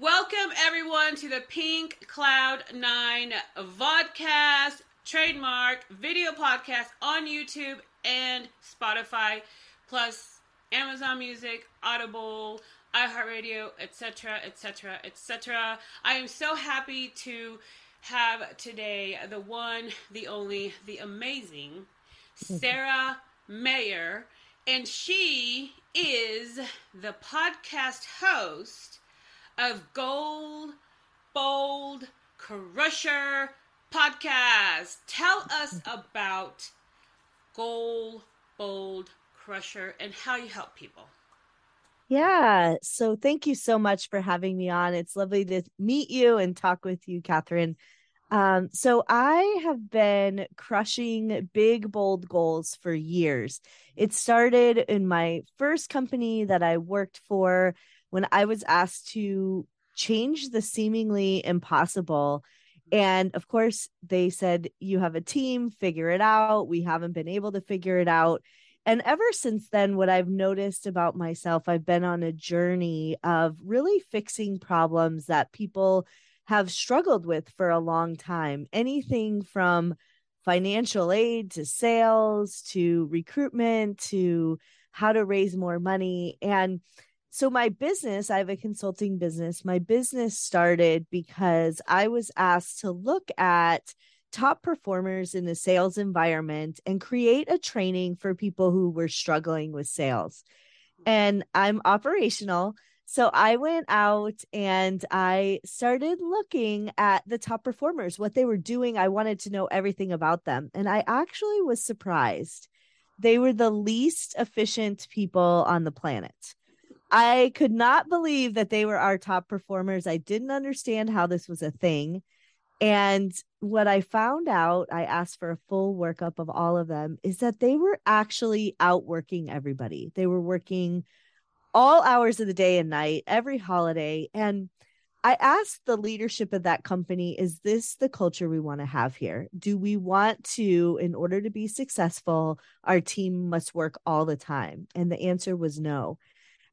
Welcome everyone to the Pink Cloud 9 vodcast, trademark video podcast on YouTube and Spotify, plus Amazon Music, Audible, iHeartRadio, etc., etc., etc. I am so happy to have today the one, the only, the amazing Sarah Mayer, and she is the podcast host of Gold Bold Crusher podcast. Tell us about Gold Bold Crusher and how you help people. Yeah. So thank you so much for having me on. It's lovely to meet you and talk with you, Catherine. Um, so I have been crushing big, bold goals for years. It started in my first company that I worked for when I was asked to change the seemingly impossible. And of course, they said, You have a team, figure it out. We haven't been able to figure it out. And ever since then, what I've noticed about myself, I've been on a journey of really fixing problems that people have struggled with for a long time. Anything from financial aid to sales to recruitment to how to raise more money. And so my business, I have a consulting business. My business started because I was asked to look at top performers in the sales environment and create a training for people who were struggling with sales. And I'm operational. So I went out and I started looking at the top performers, what they were doing. I wanted to know everything about them. And I actually was surprised. They were the least efficient people on the planet. I could not believe that they were our top performers. I didn't understand how this was a thing. And what I found out, I asked for a full workup of all of them, is that they were actually outworking everybody. They were working all hours of the day and night, every holiday. And I asked the leadership of that company, is this the culture we want to have here? Do we want to, in order to be successful, our team must work all the time? And the answer was no.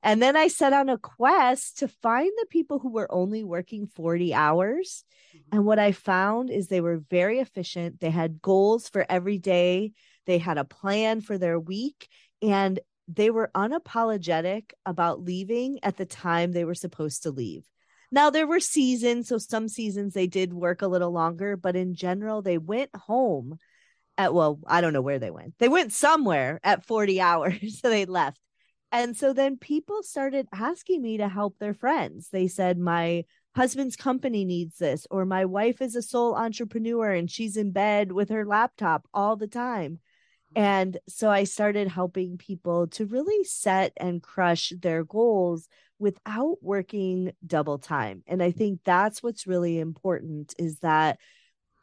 And then I set on a quest to find the people who were only working 40 hours. Mm-hmm. And what I found is they were very efficient. They had goals for every day, they had a plan for their week, and they were unapologetic about leaving at the time they were supposed to leave. Now, there were seasons. So some seasons they did work a little longer, but in general, they went home at, well, I don't know where they went. They went somewhere at 40 hours. So they left. And so then people started asking me to help their friends. They said, My husband's company needs this, or my wife is a sole entrepreneur and she's in bed with her laptop all the time. And so I started helping people to really set and crush their goals without working double time. And I think that's what's really important is that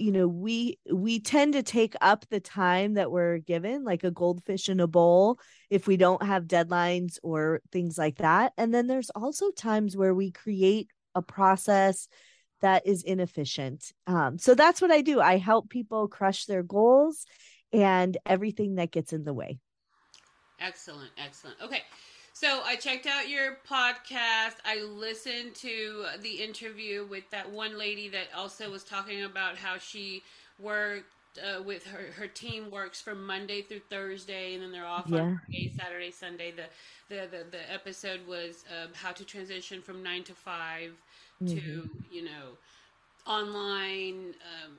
you know we we tend to take up the time that we're given like a goldfish in a bowl if we don't have deadlines or things like that. And then there's also times where we create a process that is inefficient. Um, so that's what i do. I help people crush their goals and everything that gets in the way. Excellent excellent. Okay so I checked out your podcast. I listened to the interview with that one lady that also was talking about how she worked uh, with her her team works from Monday through Thursday, and then they're off yeah. on Friday, Saturday, Sunday. The the the, the episode was uh, how to transition from nine to 5 mm-hmm. to you know online um,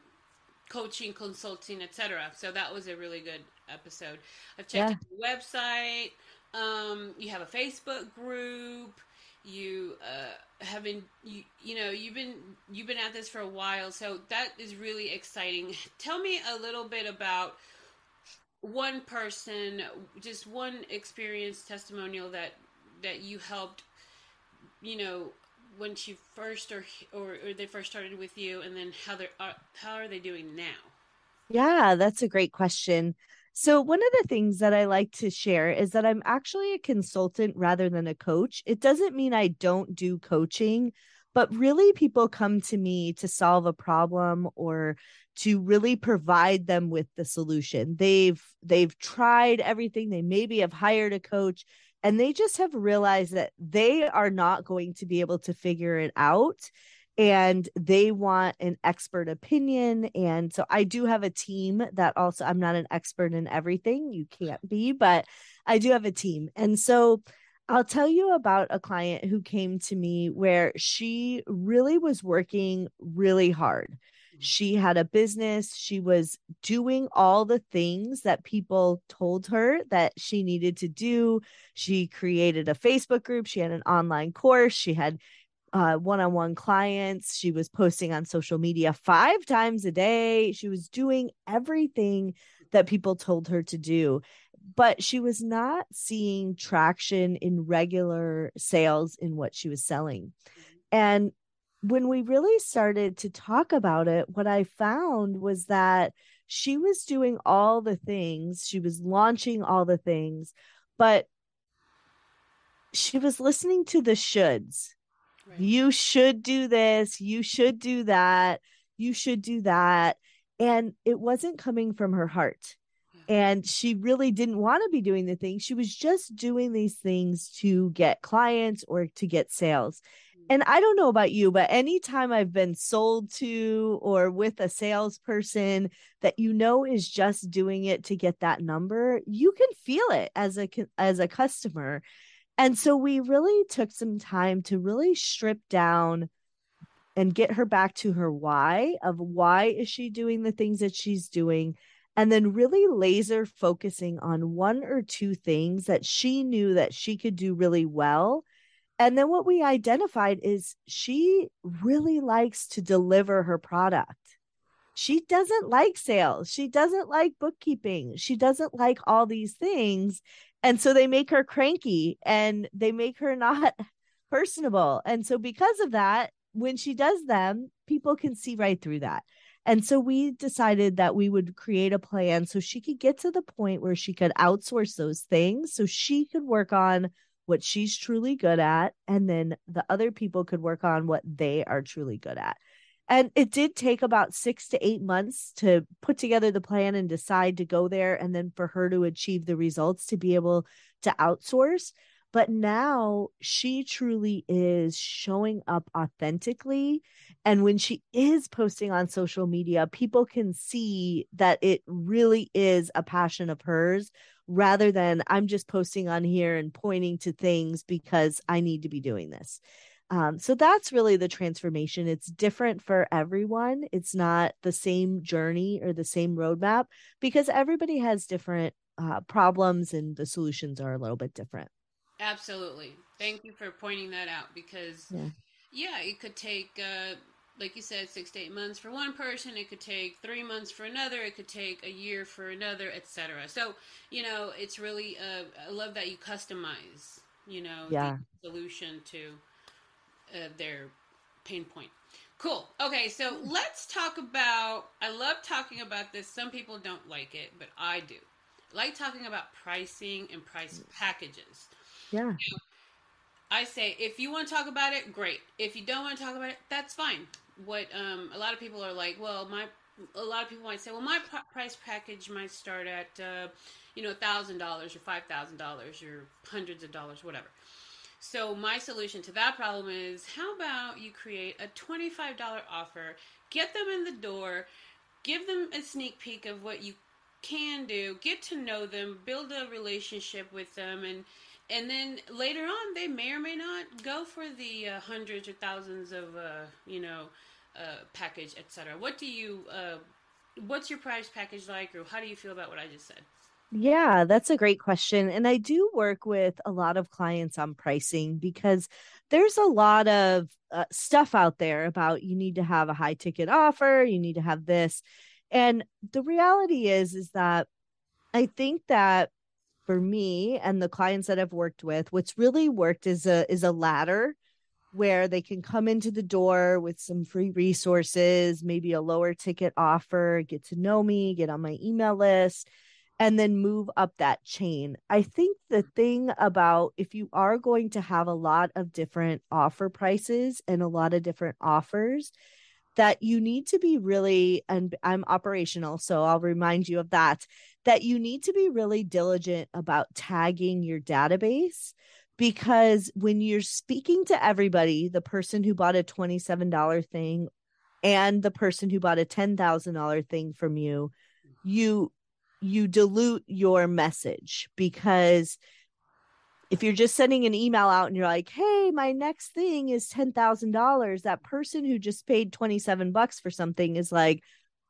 coaching, consulting, etc. So that was a really good episode. I've checked yeah. the website. Um, you have a Facebook group. You uh, have been, you, you know, you've been you've been at this for a while, so that is really exciting. Tell me a little bit about one person, just one experience testimonial that that you helped, you know, when she first or or, or they first started with you, and then how they're uh, how are they doing now? Yeah, that's a great question. So, one of the things that I like to share is that I'm actually a consultant rather than a coach. It doesn't mean I don't do coaching, but really people come to me to solve a problem or to really provide them with the solution. They've they've tried everything. They maybe have hired a coach. and they just have realized that they are not going to be able to figure it out and they want an expert opinion and so i do have a team that also i'm not an expert in everything you can't be but i do have a team and so i'll tell you about a client who came to me where she really was working really hard mm-hmm. she had a business she was doing all the things that people told her that she needed to do she created a facebook group she had an online course she had uh, one-on-one clients. She was posting on social media five times a day. She was doing everything that people told her to do but she was not seeing traction in regular sales in what she was selling. And when we really started to talk about it what i found was that she was doing all the things. She was launching all the things but she was listening to the shoulds Right. You should do this. You should do that. You should do that. And it wasn't coming from her heart. And she really didn't want to be doing the thing. She was just doing these things to get clients or to get sales. Mm. And I don't know about you, but anytime I've been sold to or with a salesperson that you know is just doing it to get that number, you can feel it as a as a customer. And so we really took some time to really strip down and get her back to her why of why is she doing the things that she's doing and then really laser focusing on one or two things that she knew that she could do really well. And then what we identified is she really likes to deliver her product. She doesn't like sales. She doesn't like bookkeeping. She doesn't like all these things and so they make her cranky and they make her not personable. And so because of that, when she does them, people can see right through that. And so we decided that we would create a plan so she could get to the point where she could outsource those things so she could work on what she's truly good at and then the other people could work on what they are truly good at. And it did take about six to eight months to put together the plan and decide to go there. And then for her to achieve the results to be able to outsource. But now she truly is showing up authentically. And when she is posting on social media, people can see that it really is a passion of hers rather than I'm just posting on here and pointing to things because I need to be doing this. Um, so that's really the transformation. It's different for everyone. It's not the same journey or the same roadmap because everybody has different uh, problems and the solutions are a little bit different. Absolutely. Thank you for pointing that out because, yeah, yeah it could take, uh, like you said, six to eight months for one person. It could take three months for another. It could take a year for another, etc. So, you know, it's really, uh, I love that you customize, you know, yeah. the solution to uh, their pain point. Cool. Okay, so let's talk about. I love talking about this. Some people don't like it, but I do. I like talking about pricing and price packages. Yeah. Now, I say if you want to talk about it, great. If you don't want to talk about it, that's fine. What um, a lot of people are like, well, my a lot of people might say, well, my price package might start at uh, you know a thousand dollars or five thousand dollars or hundreds of dollars, whatever. So my solution to that problem is how about you create a $25 offer, get them in the door, give them a sneak peek of what you can do, get to know them, build a relationship with them and and then later on they may or may not go for the uh, hundreds or thousands of uh, you know uh, package etc what do you uh, what's your price package like or how do you feel about what i just said yeah, that's a great question. And I do work with a lot of clients on pricing because there's a lot of uh, stuff out there about you need to have a high ticket offer, you need to have this. And the reality is is that I think that for me and the clients that I've worked with, what's really worked is a is a ladder where they can come into the door with some free resources, maybe a lower ticket offer, get to know me, get on my email list and then move up that chain. I think the mm. thing about if you are going to have a lot of different offer prices and a lot of different offers, that you need to be really and I'm operational so I'll remind you of that that you need to be really diligent about tagging your database because when you're speaking to everybody the person who bought a $27 thing and the person who bought a $10,000 thing from you you you dilute your message because if you're just sending an email out and you're like, "Hey, my next thing is $10,000," that person who just paid 27 bucks for something is like,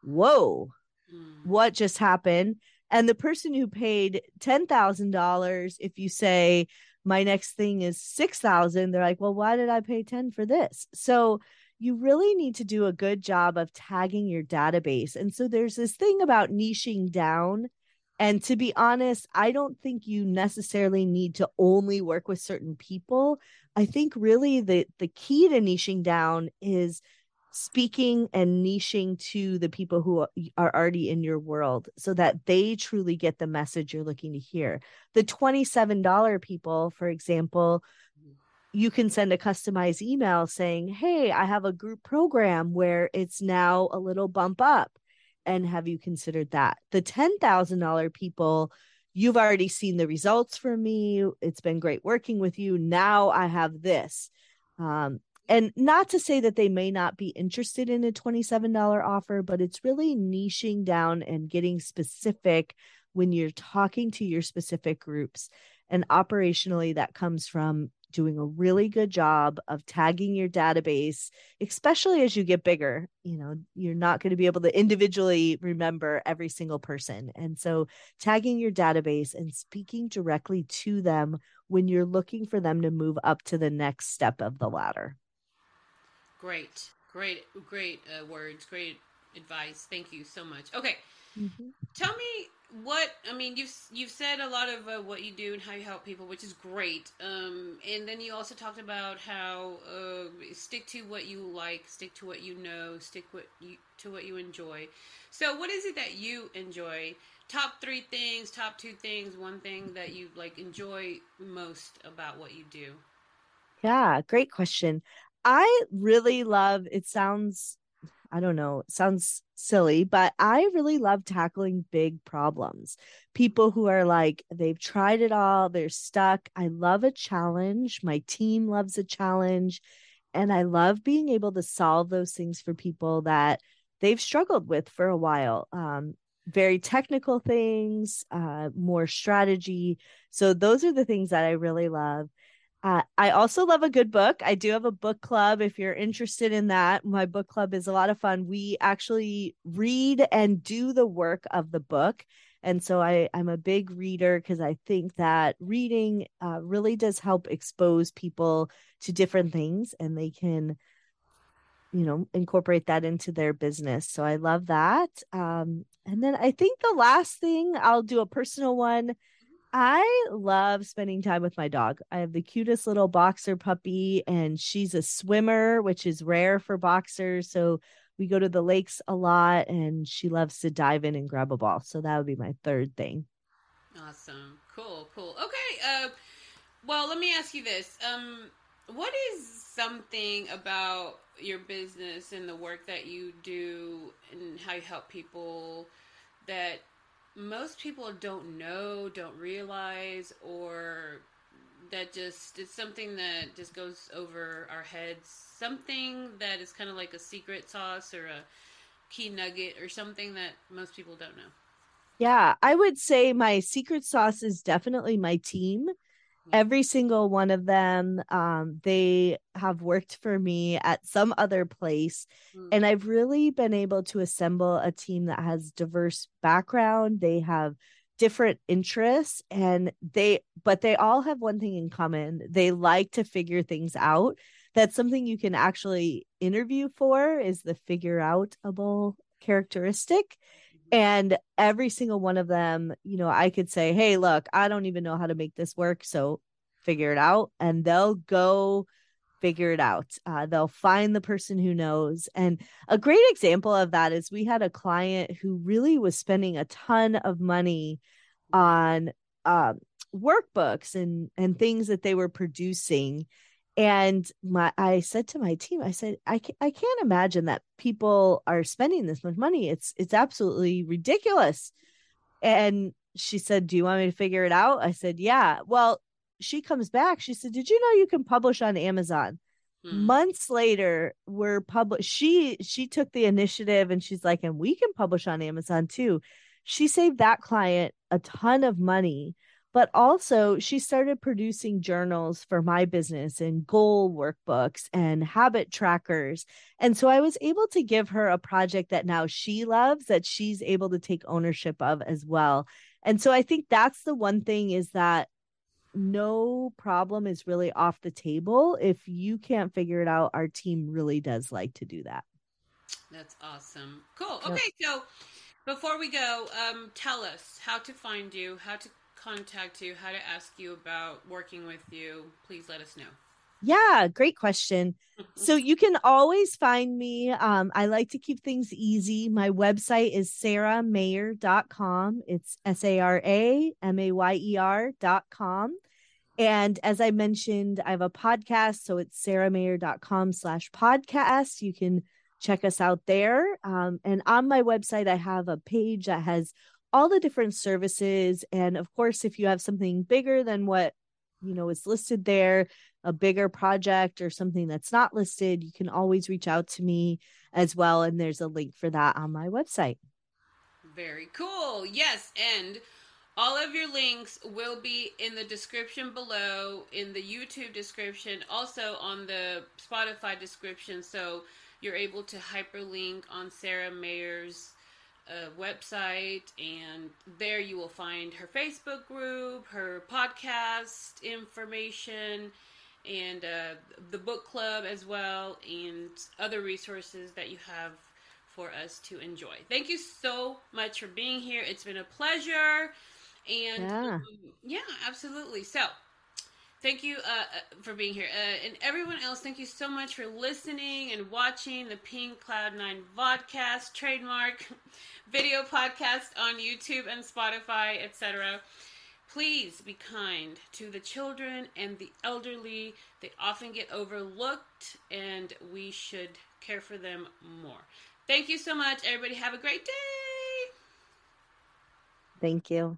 "Whoa. Mm. What just happened?" And the person who paid $10,000, if you say, "My next thing is 6,000," they're like, "Well, why did I pay 10 for this?" So you really need to do a good job of tagging your database. And so there's this thing about niching down and to be honest, I don't think you necessarily need to only work with certain people. I think really the the key to niching down is speaking and niching to the people who are already in your world so that they truly get the message you're looking to hear. The $27 people, for example, you can send a customized email saying, Hey, I have a group program where it's now a little bump up. And have you considered that? The $10,000 people you've already seen the results from me. It's been great working with you. Now i have this. Um, and not to say that they may not be interested in a $27 offer but it's really niching down and getting specific when you're talking to your specific groups and operationally that comes from doing a really good job of tagging your database, especially as you get bigger. You know, you're not going to be able to individually remember every single person. And so, tagging your database and speaking directly to them when you're looking for them to move up to the next step of the ladder. Great, great, great uh, words, great advice. Thank you so much. Okay. Mm-hmm. Tell me what I mean. You've you've said a lot of uh, what you do and how you help people, which is great. Um, and then you also talked about how uh, stick to what you like, stick to what you know, stick what you, to what you enjoy. So, what is it that you enjoy? Top three things, top two things, one thing that you like enjoy most about what you do. Yeah, great question. I really love. It sounds I don't know, sounds silly, but I really love tackling big problems. People who are like, they've tried it all, they're stuck. I love a challenge. My team loves a challenge. And I love being able to solve those things for people that they've struggled with for a while. Um, very technical things, uh, more strategy. So, those are the things that I really love. Uh, I also love a good book. I do have a book club. If you're interested in that, my book club is a lot of fun. We actually read and do the work of the book. And so I, I'm a big reader because I think that reading uh, really does help expose people to different things and they can, you know, incorporate that into their business. So I love that. Um, and then I think the last thing I'll do a personal one I love spending time with my dog. I have the cutest little boxer puppy, and she's a swimmer, which is rare for boxers. So we go to the lakes a lot, and she loves to dive in and grab a ball. So that would be my third thing. Awesome. Cool. Cool. Okay. Uh, well, let me ask you this. Um, what is something about your business and the work that you do and how you help people that most people don't know, don't realize, or that just it's something that just goes over our heads. Something that is kind of like a secret sauce or a key nugget or something that most people don't know. Yeah, I would say my secret sauce is definitely my team every single one of them um, they have worked for me at some other place mm. and i've really been able to assemble a team that has diverse background they have different interests and they but they all have one thing in common they like to figure things out that's something you can actually interview for is the figure outable characteristic and every single one of them you know i could say hey look i don't even know how to make this work so figure it out. And they'll go figure it out. Uh, they'll find the person who knows. And a great example of that is we had a client who really was spending a ton of money on um, workbooks and and things that they were producing and my i said to my team i said i, I can't imagine that people are spending this much money. It's it's absolutely ridiculous. And she said do you want me to figure it out? I said yeah. Well she comes back. She said did you know you can publish on amazon? Hmm. months later we're published she she took the initiative and she's like and we can publish on amazon too. She saved that client a ton of money but also she started producing journals for my business and goal workbooks and habit trackers. And so i was able to give her a project that now she loves that she's able to take ownership of as well. And so i think that's the one thing is that no problem is really off the table if you can't figure it out. Our team really does like to do that. That's awesome. Cool. Okay so before we go um, tell us how to find you how to contact you, how to ask you about working with you, please let us know. Yeah, great question. so you can always find me. Um, I like to keep things easy. My website is saramayer.com. It's S A R A M A Y E R.com. And as I mentioned, I have a podcast. So it's saramayer.com slash podcast. You can check us out there. Um, and on my website, I have a page that has all the different services and of course if you have something bigger than what you know is listed there a bigger project or something that's not listed you can always reach out to me as well and there's a link for that on my website. Very cool. Yes and all of your links will be in the description below in the youtube description also on the spotify description so you're able to hyperlink on sarah mayer's a website, and there you will find her Facebook group, her podcast information, and uh, the book club as well, and other resources that you have for us to enjoy. Thank you so much for being here. It's been a pleasure. And yeah, um, yeah absolutely. So, thank you uh, uh, for being here. Uh, and everyone else, thank you so much for listening and watching the Pink Cloud 9 Vodcast trademark video podcast on YouTube and Spotify, etc. Please be kind to the children and the elderly. They often get overlooked, and we should care for them more. Thank you so much, everybody. Have a great day. Thank you.